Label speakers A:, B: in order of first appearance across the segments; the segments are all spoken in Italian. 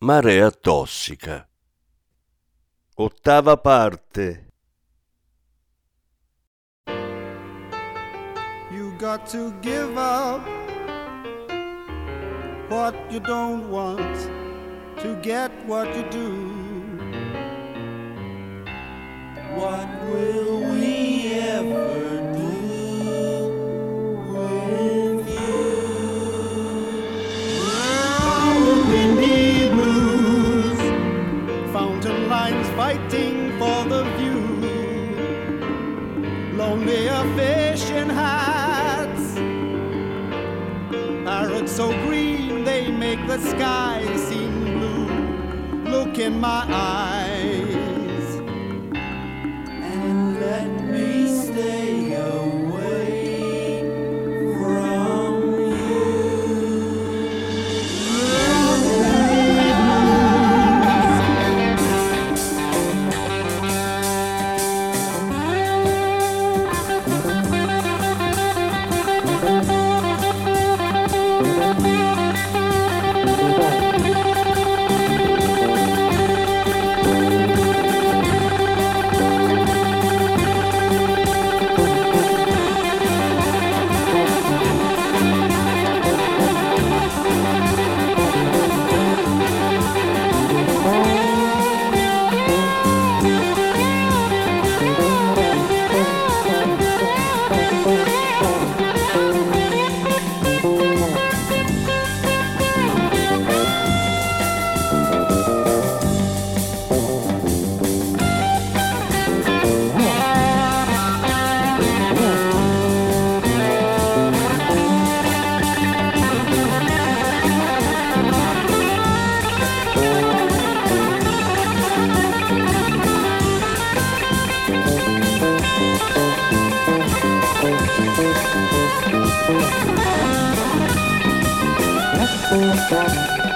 A: Marea tossica. Ottava parte.
B: You got to give up what you don't want to get what you do. What will the sky seem blue, look in my eyes and let me stay away from you. Thank you.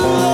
B: you.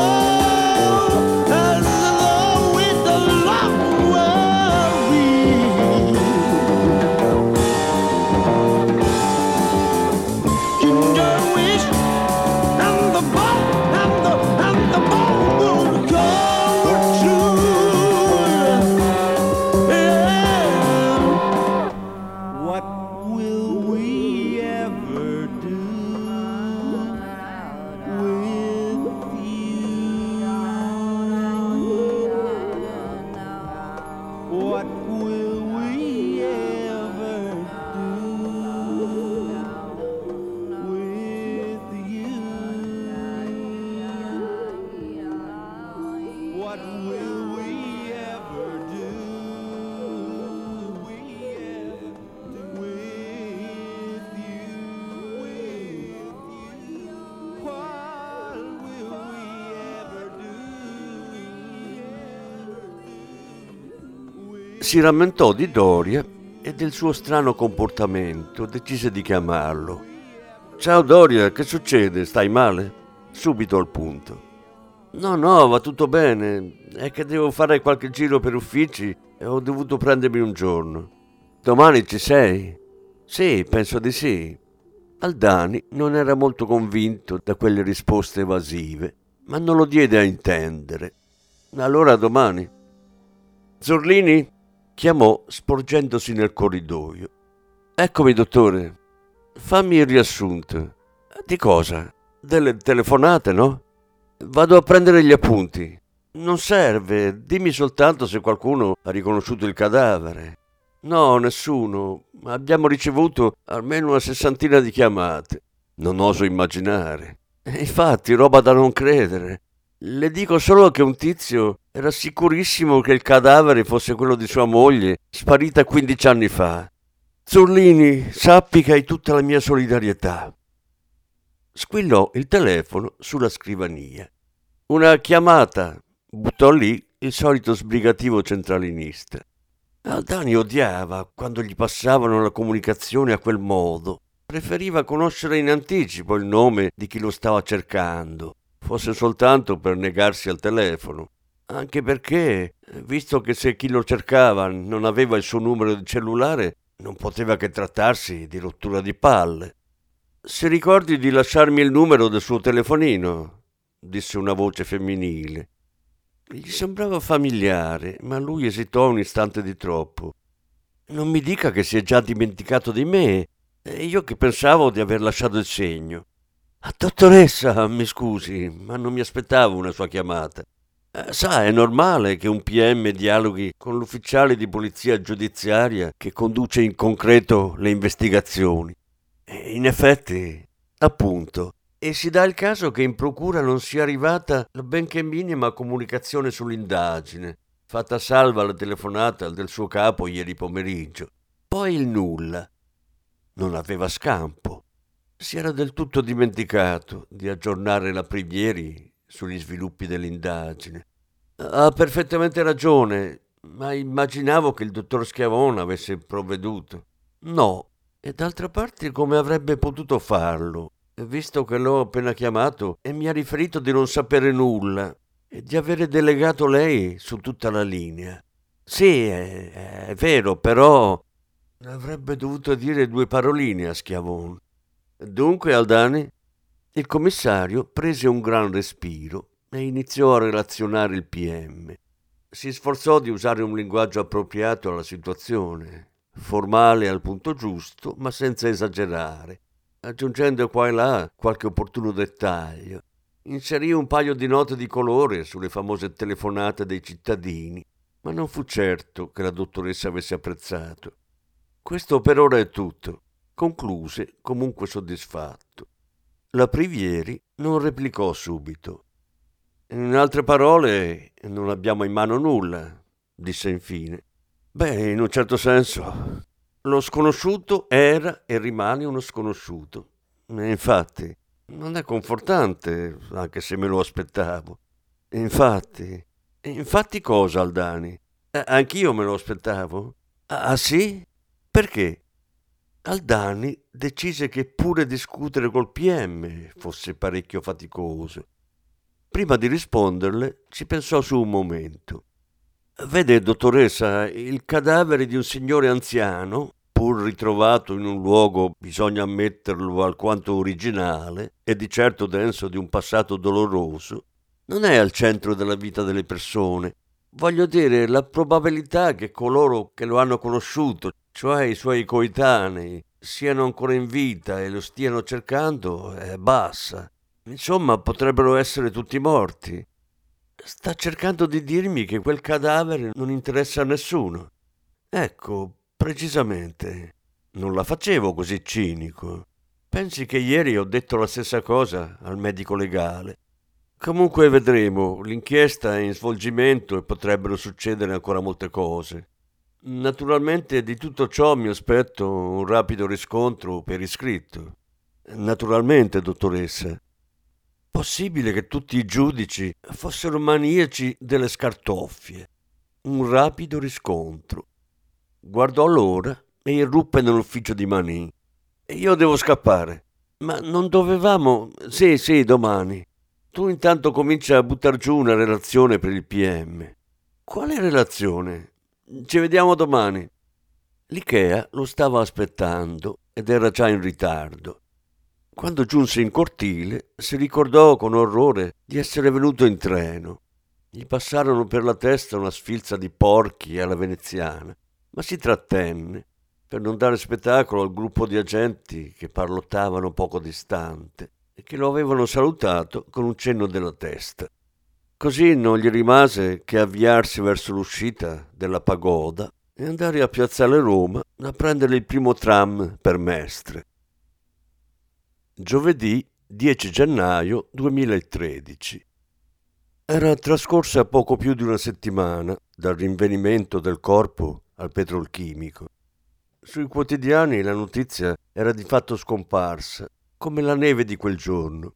C: Si rammentò di Doria e del suo strano comportamento, decise di chiamarlo. Ciao Doria, che succede? Stai male? Subito al punto. No, no, va tutto bene. È che devo fare qualche giro per uffici e ho dovuto prendermi un giorno. Domani ci sei? Sì, penso di sì. Aldani non era molto convinto da quelle risposte evasive, ma non lo diede a intendere. Allora domani. Zorlini? Chiamò sporgendosi nel corridoio. Eccomi, dottore. Fammi il riassunto. Di cosa? Delle telefonate, no? Vado a prendere gli appunti. Non serve, dimmi soltanto se qualcuno ha riconosciuto il cadavere. No, nessuno. Abbiamo ricevuto almeno una sessantina di chiamate. Non oso immaginare. infatti, roba da non credere. Le dico solo che un tizio era sicurissimo che il cadavere fosse quello di sua moglie, sparita 15 anni fa. Zurlini, sappi che hai tutta la mia solidarietà. Squillò il telefono sulla scrivania. Una chiamata. Buttò lì il solito sbrigativo centralinista. Aldani odiava quando gli passavano la comunicazione a quel modo. Preferiva conoscere in anticipo il nome di chi lo stava cercando fosse soltanto per negarsi al telefono, anche perché, visto che se chi lo cercava non aveva il suo numero di cellulare, non poteva che trattarsi di rottura di palle. Si ricordi di lasciarmi il numero del suo telefonino? disse una voce femminile. Gli sembrava familiare, ma lui esitò un istante di troppo. Non mi dica che si è già dimenticato di me, e io che pensavo di aver lasciato il segno. Ah, dottoressa, mi scusi, ma non mi aspettavo una sua chiamata. Eh, sa, è normale che un PM dialoghi con l'ufficiale di polizia giudiziaria che conduce in concreto le investigazioni. In effetti, appunto, e si dà il caso che in procura non sia arrivata la benché minima comunicazione sull'indagine, fatta salva la telefonata del suo capo ieri pomeriggio. Poi il nulla. Non aveva scampo. Si era del tutto dimenticato di aggiornare la Privieri sugli sviluppi dell'indagine. Ha perfettamente ragione, ma immaginavo che il dottor Schiavone avesse provveduto. No, e d'altra parte come avrebbe potuto farlo, visto che l'ho appena chiamato e mi ha riferito di non sapere nulla e di avere delegato lei su tutta la linea. Sì, è, è vero, però avrebbe dovuto dire due paroline a Schiavone. Dunque, Aldani? Il commissario prese un gran respiro e iniziò a relazionare il PM. Si sforzò di usare un linguaggio appropriato alla situazione, formale al punto giusto, ma senza esagerare, aggiungendo qua e là qualche opportuno dettaglio. Inserì un paio di note di colore sulle famose telefonate dei cittadini, ma non fu certo che la dottoressa avesse apprezzato. Questo per ora è tutto concluse comunque soddisfatto. La Privieri non replicò subito. In altre parole, non abbiamo in mano nulla, disse infine. Beh, in un certo senso, lo sconosciuto era e rimane uno sconosciuto. E infatti, non è confortante, anche se me lo aspettavo. Infatti, infatti cosa, Aldani? Eh, anch'io me lo aspettavo. Ah, sì? Perché? Aldani decise che pure discutere col PM fosse parecchio faticoso. Prima di risponderle ci pensò su un momento. Vede, dottoressa, il cadavere di un signore anziano, pur ritrovato in un luogo, bisogna ammetterlo, alquanto originale e di certo denso di un passato doloroso, non è al centro della vita delle persone. Voglio dire, la probabilità che coloro che lo hanno conosciuto cioè i suoi coetanei, siano ancora in vita e lo stiano cercando, è bassa. Insomma, potrebbero essere tutti morti. Sta cercando di dirmi che quel cadavere non interessa a nessuno. Ecco, precisamente, non la facevo così cinico. Pensi che ieri ho detto la stessa cosa al medico legale. Comunque vedremo, l'inchiesta è in svolgimento e potrebbero succedere ancora molte cose. Naturalmente di tutto ciò mi aspetto un rapido riscontro per iscritto. Naturalmente, dottoressa. Possibile che tutti i giudici fossero maniaci delle scartoffie. un rapido riscontro. Guardò l'ora e irruppe nell'ufficio di Manin. Io devo scappare. Ma non dovevamo... Sì, sì, domani. Tu intanto comincia a buttar giù una relazione per il PM. Quale relazione? Ci vediamo domani. L'Ikea lo stava aspettando ed era già in ritardo. Quando giunse in cortile si ricordò con orrore di essere venuto in treno. Gli passarono per la testa una sfilza di porchi alla veneziana, ma si trattenne per non dare spettacolo al gruppo di agenti che parlottavano poco distante e che lo avevano salutato con un cenno della testa. Così non gli rimase che avviarsi verso l'uscita della pagoda e andare a Piazzale Roma a prendere il primo tram per Mestre. Giovedì 10 gennaio 2013. Era trascorsa poco più di una settimana dal rinvenimento del corpo al petrolchimico sui quotidiani la notizia era di fatto scomparsa, come la neve di quel giorno.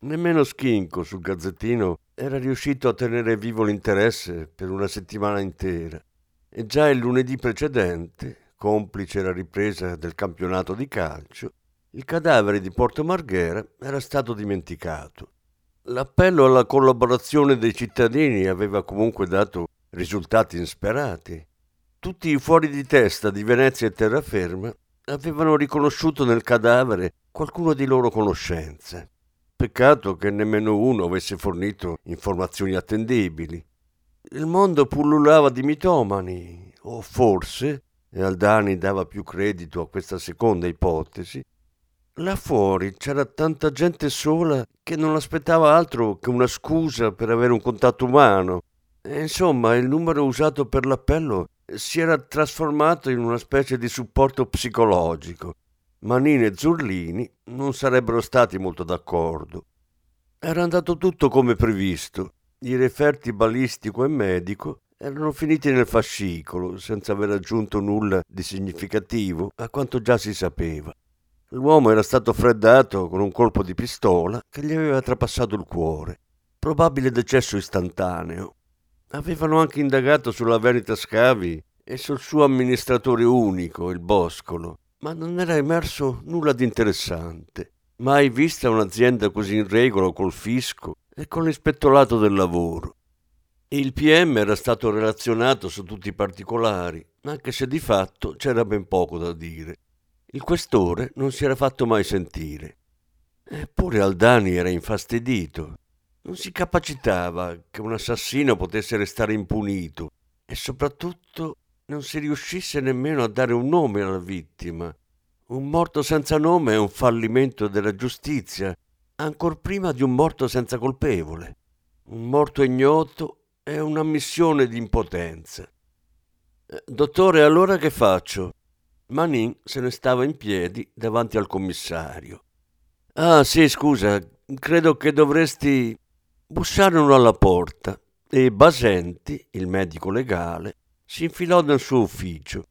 C: Nemmeno Schinco sul gazzettino era riuscito a tenere vivo l'interesse per una settimana intera e già il lunedì precedente, complice la ripresa del campionato di calcio, il cadavere di Porto Marghera era stato dimenticato. L'appello alla collaborazione dei cittadini aveva comunque dato risultati insperati tutti i fuori di testa di Venezia e terraferma avevano riconosciuto nel cadavere qualcuno di loro conoscenze. Peccato che nemmeno uno avesse fornito informazioni attendibili. Il mondo pullulava di mitomani, o forse, e Aldani dava più credito a questa seconda ipotesi, là fuori c'era tanta gente sola che non aspettava altro che una scusa per avere un contatto umano. E insomma, il numero usato per l'appello si era trasformato in una specie di supporto psicologico. Manini e Zurlini non sarebbero stati molto d'accordo. Era andato tutto come previsto. I referti balistico e medico erano finiti nel fascicolo senza aver aggiunto nulla di significativo a quanto già si sapeva. L'uomo era stato freddato con un colpo di pistola che gli aveva trapassato il cuore. Probabile decesso istantaneo. Avevano anche indagato sulla Verita Scavi e sul suo amministratore unico, il Boscolo, ma non era emerso nulla di interessante. Mai vista un'azienda così in regola col fisco e con l'ispettorato del lavoro. Il PM era stato relazionato su tutti i particolari, anche se di fatto c'era ben poco da dire. Il questore non si era fatto mai sentire. Eppure Aldani era infastidito non si capacitava che un assassino potesse restare impunito e soprattutto non si riuscisse nemmeno a dare un nome alla vittima. Un morto senza nome è un fallimento della giustizia, ancor prima di un morto senza colpevole. Un morto ignoto è un'ammissione di impotenza. Eh, dottore, allora che faccio? Manin se ne stava in piedi davanti al commissario. Ah, sì, scusa, credo che dovresti. Bussarono alla porta e Basenti, il medico legale, si infilò nel suo ufficio.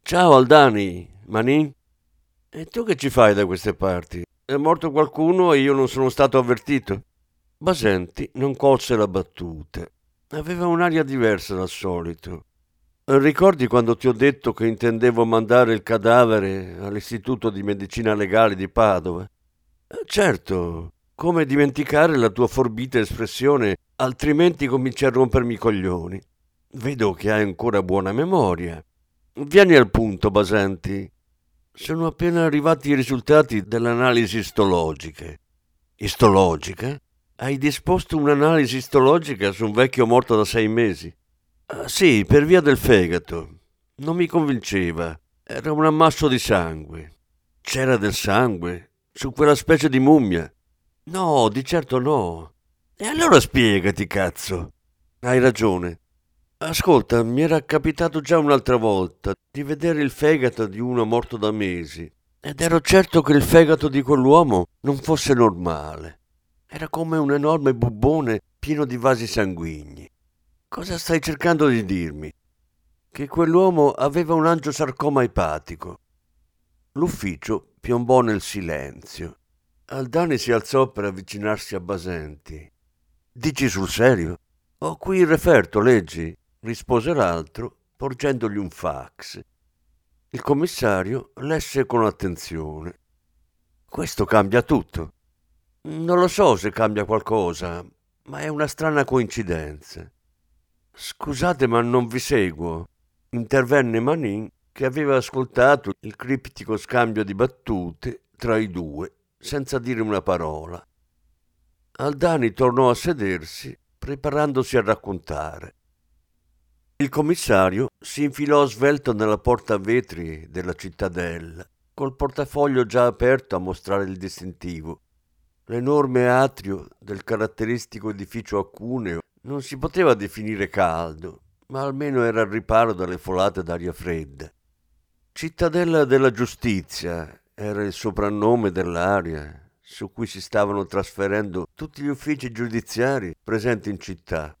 C: Ciao Aldani, Manin. E tu che ci fai da queste parti? È morto qualcuno e io non sono stato avvertito? Basenti non colse la battuta. Aveva un'aria diversa dal solito. Ricordi quando ti ho detto che intendevo mandare il cadavere all'Istituto di Medicina Legale di Padova? Certo, come dimenticare la tua forbita espressione, altrimenti cominci a rompermi i coglioni. Vedo che hai ancora buona memoria. Vieni al punto, Basanti. Sono appena arrivati i risultati dell'analisi istologica. Istologica? Hai disposto un'analisi istologica su un vecchio morto da sei mesi? Ah, sì, per via del fegato. Non mi convinceva. Era un ammasso di sangue. C'era del sangue su quella specie di mummia. No, di certo no. E allora spiegati, cazzo. Hai ragione. Ascolta, mi era capitato già un'altra volta di vedere il fegato di uno morto da mesi ed ero certo che il fegato di quell'uomo non fosse normale. Era come un enorme bubbone pieno di vasi sanguigni. Cosa stai cercando di dirmi? Che quell'uomo aveva un angiosarcoma epatico. L'ufficio piombò nel silenzio. Aldani si alzò per avvicinarsi a Basenti. Dici sul serio? Ho qui il referto, leggi. Rispose l'altro, porgendogli un fax. Il commissario lesse con attenzione. Questo cambia tutto. Non lo so se cambia qualcosa, ma è una strana coincidenza. Scusate, ma non vi seguo. Intervenne Manin, che aveva ascoltato il criptico scambio di battute tra i due, senza dire una parola. Aldani tornò a sedersi, preparandosi a raccontare. Il commissario si infilò svelto nella porta a vetri della cittadella, col portafoglio già aperto a mostrare il distintivo L'enorme atrio del caratteristico edificio a cuneo non si poteva definire caldo, ma almeno era al riparo dalle folate d'aria fredda. Cittadella della giustizia era il soprannome dell'area su cui si stavano trasferendo tutti gli uffici giudiziari presenti in città.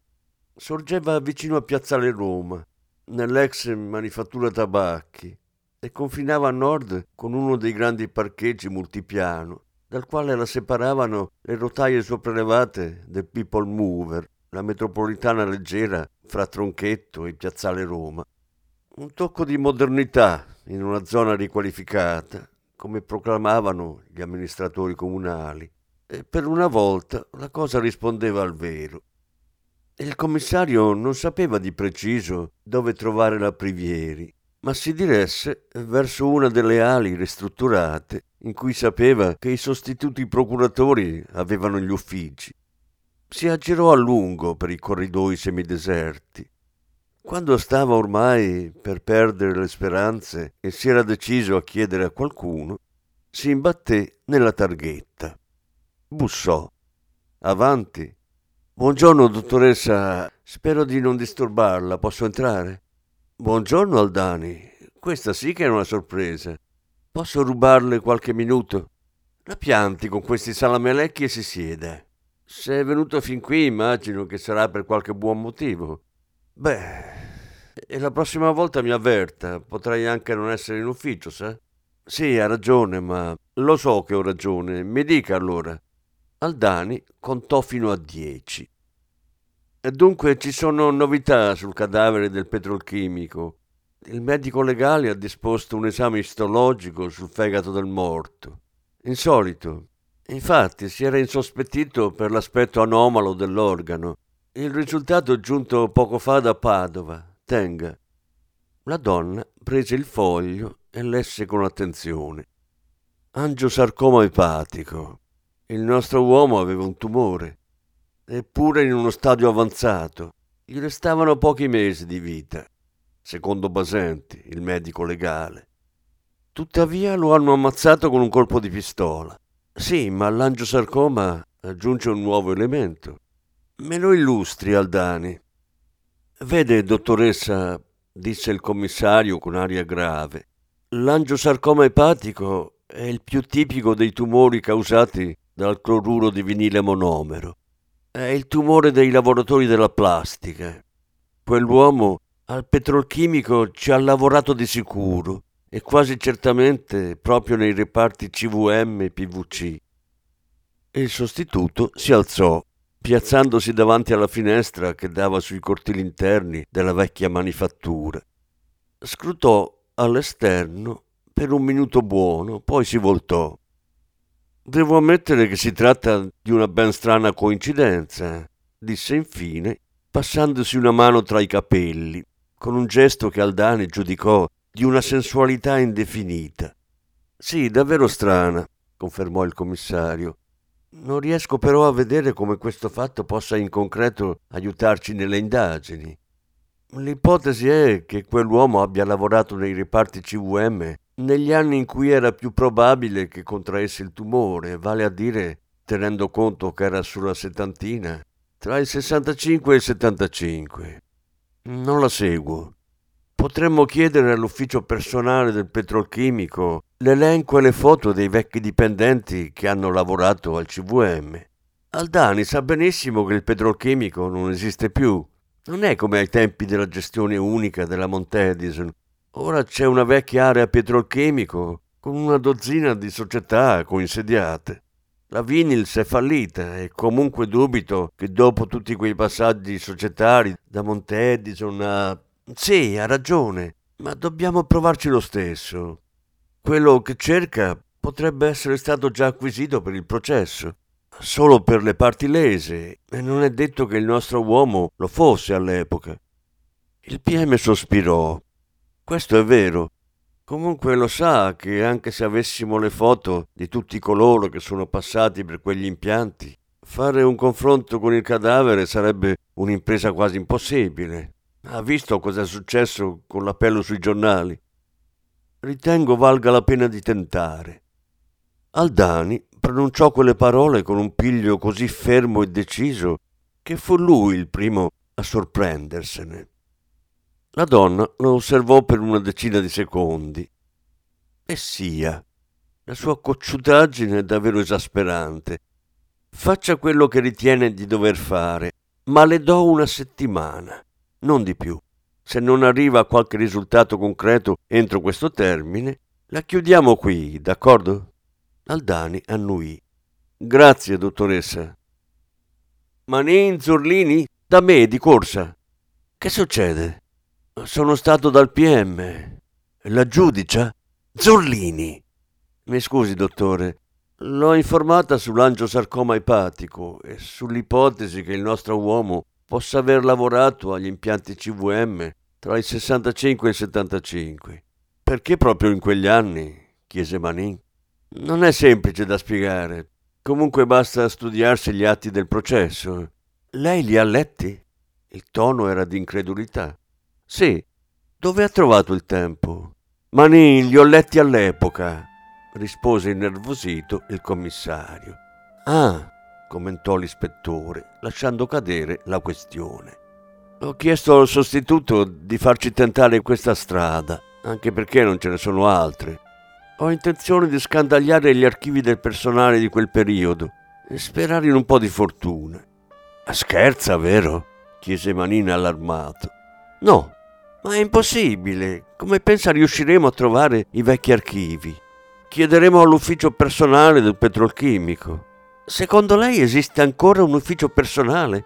C: Sorgeva vicino a Piazzale Roma, nell'ex manifattura tabacchi, e confinava a nord con uno dei grandi parcheggi multipiano dal quale la separavano le rotaie sopraelevate del People Mover, la metropolitana leggera fra Tronchetto e Piazzale Roma. Un tocco di modernità in una zona riqualificata, come proclamavano gli amministratori comunali, e per una volta la cosa rispondeva al vero. Il commissario non sapeva di preciso dove trovare la Privieri, ma si diresse verso una delle ali ristrutturate in cui sapeva che i sostituti procuratori avevano gli uffici. Si aggirò a lungo per i corridoi semideserti. Quando stava ormai per perdere le speranze e si era deciso a chiedere a qualcuno, si imbatté nella targhetta. Bussò. Avanti. Buongiorno, dottoressa. Spero di non disturbarla. Posso entrare? Buongiorno Aldani, questa sì che è una sorpresa. Posso rubarle qualche minuto? La pianti con questi salamelecchi e si siede. Se è venuto fin qui immagino che sarà per qualche buon motivo. Beh, e la prossima volta mi avverta, potrei anche non essere in ufficio, sa? Sì, ha ragione, ma lo so che ho ragione. Mi dica allora. Aldani contò fino a dieci. Dunque ci sono novità sul cadavere del petrolchimico. Il medico legale ha disposto un esame istologico sul fegato del morto. Insolito. Infatti si era insospettito per l'aspetto anomalo dell'organo. Il risultato giunto poco fa da Padova. Tenga. La donna prese il foglio e lesse con attenzione. Angiosarcoma epatico. Il nostro uomo aveva un tumore eppure in uno stadio avanzato. Gli restavano pochi mesi di vita, secondo Basenti, il medico legale. Tuttavia lo hanno ammazzato con un colpo di pistola. Sì, ma l'angiosarcoma aggiunge un nuovo elemento. Me lo illustri, Aldani. Vede, dottoressa, disse il commissario con aria grave, l'angiosarcoma epatico è il più tipico dei tumori causati dal cloruro di vinile monomero. È il tumore dei lavoratori della plastica. Quell'uomo al petrolchimico ci ha lavorato di sicuro e quasi certamente proprio nei reparti CVM e PVC. Il sostituto si alzò, piazzandosi davanti alla finestra che dava sui cortili interni della vecchia manifattura. Scrutò all'esterno per un minuto buono, poi si voltò. Devo ammettere che si tratta di una ben strana coincidenza, disse infine, passandosi una mano tra i capelli, con un gesto che Aldani giudicò di una sensualità indefinita. Sì, davvero strana, confermò il commissario. Non riesco però a vedere come questo fatto possa in concreto aiutarci nelle indagini. L'ipotesi è che quell'uomo abbia lavorato nei reparti CVM negli anni in cui era più probabile che contraesse il tumore, vale a dire, tenendo conto che era sulla settantina, tra il 65 e il 75. Non la seguo. Potremmo chiedere all'ufficio personale del petrolchimico l'elenco e le foto dei vecchi dipendenti che hanno lavorato al CVM. Aldani sa benissimo che il petrolchimico non esiste più. Non è come ai tempi della gestione unica della Montedison, Ora c'è una vecchia area petrolchimico con una dozzina di società coinsediate. La Vinils è fallita e comunque dubito che dopo tutti quei passaggi societari da Monte Edison a... Sì, ha ragione, ma dobbiamo provarci lo stesso. Quello che cerca potrebbe essere stato già acquisito per il processo, solo per le parti lese, e non è detto che il nostro uomo lo fosse all'epoca. Il PM sospirò. Questo è vero. Comunque lo sa che anche se avessimo le foto di tutti coloro che sono passati per quegli impianti, fare un confronto con il cadavere sarebbe un'impresa quasi impossibile. Ha visto cosa è successo con l'appello sui giornali? Ritengo valga la pena di tentare. Aldani pronunciò quelle parole con un piglio così fermo e deciso che fu lui il primo a sorprendersene. La donna lo osservò per una decina di secondi. E sia, la sua cocciutaggine è davvero esasperante. Faccia quello che ritiene di dover fare, ma le do una settimana non di più. Se non arriva a qualche risultato concreto entro questo termine, la chiudiamo qui, d'accordo? Aldani annuì. Grazie, dottoressa. Manin Zurlini? Da me, di corsa. Che succede? Sono stato dal PM. La giudicia? Zurlini. Mi scusi, dottore. L'ho informata sull'angiosarcoma epatico e sull'ipotesi che il nostro uomo possa aver lavorato agli impianti CVM tra il 65 e il 75. Perché proprio in quegli anni? chiese Manin. Non è semplice da spiegare. Comunque basta studiarsi gli atti del processo. Lei li ha letti? Il tono era di incredulità. Sì. Dove ha trovato il tempo? Manin, li ho letti all'epoca, rispose innervosito il commissario. Ah, commentò l'ispettore, lasciando cadere la questione. Ho chiesto al sostituto di farci tentare questa strada, anche perché non ce ne sono altre. Ho intenzione di scandagliare gli archivi del personale di quel periodo e sperare in un po' di fortuna. Scherza, vero? chiese Manina allarmato. No, ma è impossibile. Come pensa riusciremo a trovare i vecchi archivi? Chiederemo all'ufficio personale del petrolchimico. Secondo lei esiste ancora un ufficio personale?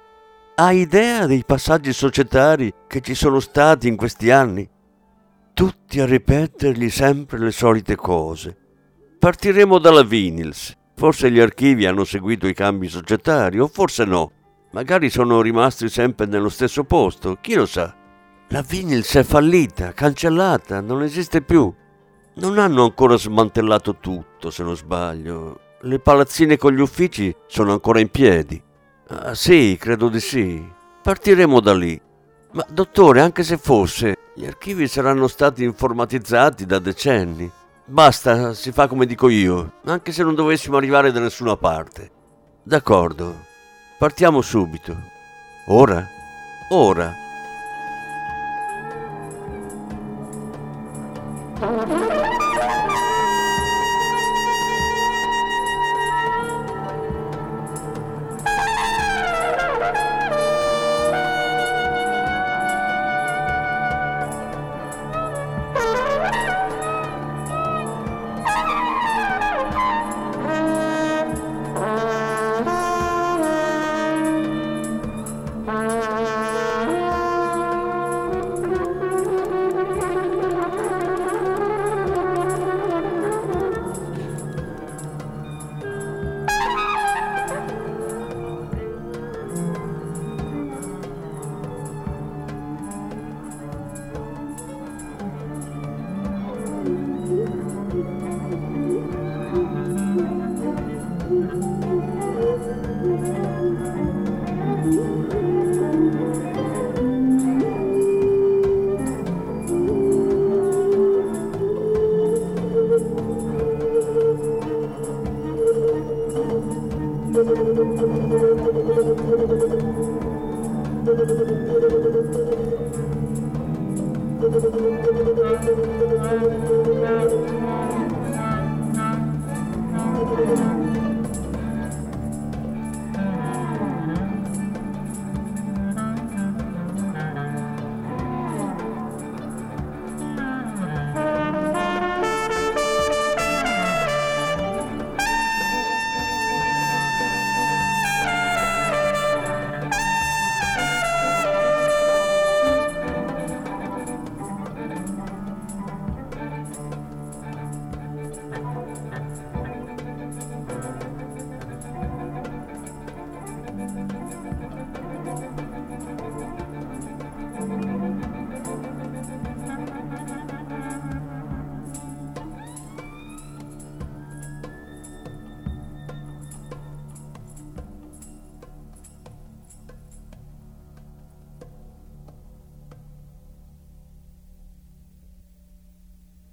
C: Ha idea dei passaggi societari che ci sono stati in questi anni? Tutti a ripetergli sempre le solite cose. Partiremo dalla Vinils. Forse gli archivi hanno seguito i cambi societari, o forse no. Magari sono rimasti sempre nello stesso posto, chi lo sa. La Vinils è fallita, cancellata, non esiste più. Non hanno ancora smantellato tutto, se non sbaglio. Le palazzine con gli uffici sono ancora in piedi. Ah, sì, credo di sì. Partiremo da lì. Ma dottore, anche se fosse, gli archivi saranno stati informatizzati da decenni. Basta, si fa come dico io, anche se non dovessimo arrivare da nessuna parte. D'accordo. Partiamo subito. Ora? Ora.
B: Thank you.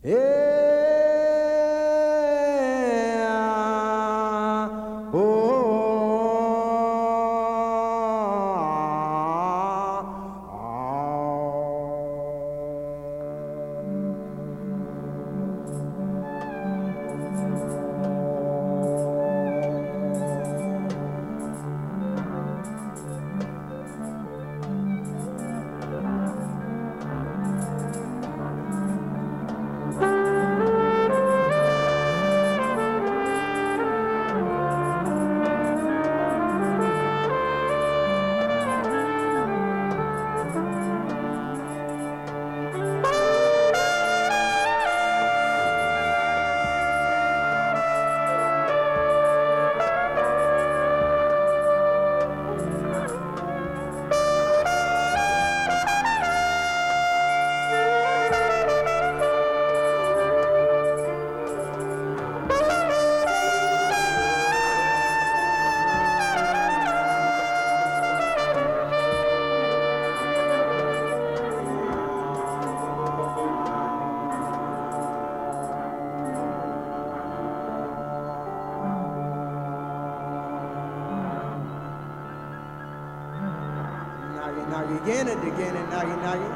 B: Yeah. Again and nagi nagi.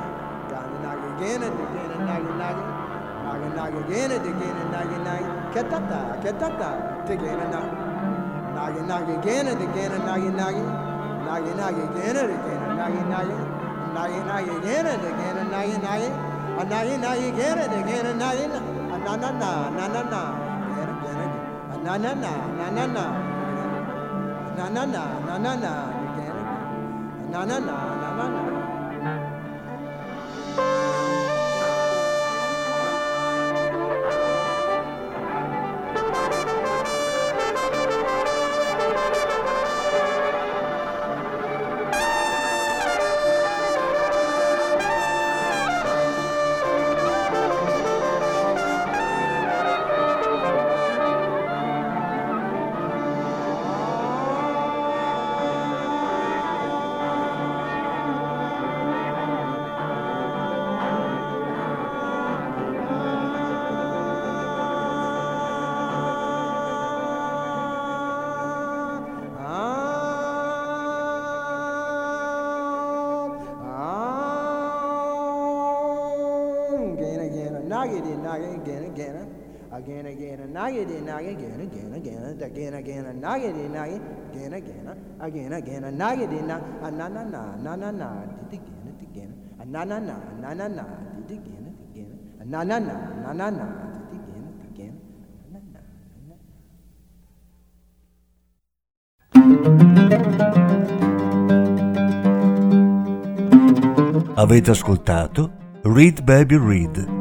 B: Nagi again and again and nagi nagi. Nagi nagi again and again and nagi nagi. Ketata, ketata, again and nagi. Nagi nagi again and again and nagi nagi. Nagi nagi again and again and nagi nagi. Nagi nagi again and again and nagi nagi. A nagi nagi again and again and nagi na. Na na na na. Again again again. Na na na na na na. Na na na na na na. Na na na na na na. Again, again, and again, again, again, again, again, again, again, and again, again, again, again, again, and again, na na na na na na na, did again, it again, and na na na na na na, did again, it again, and na na na na na na, did again, it again, na na na.
D: Avete ascoltato Read Baby Read,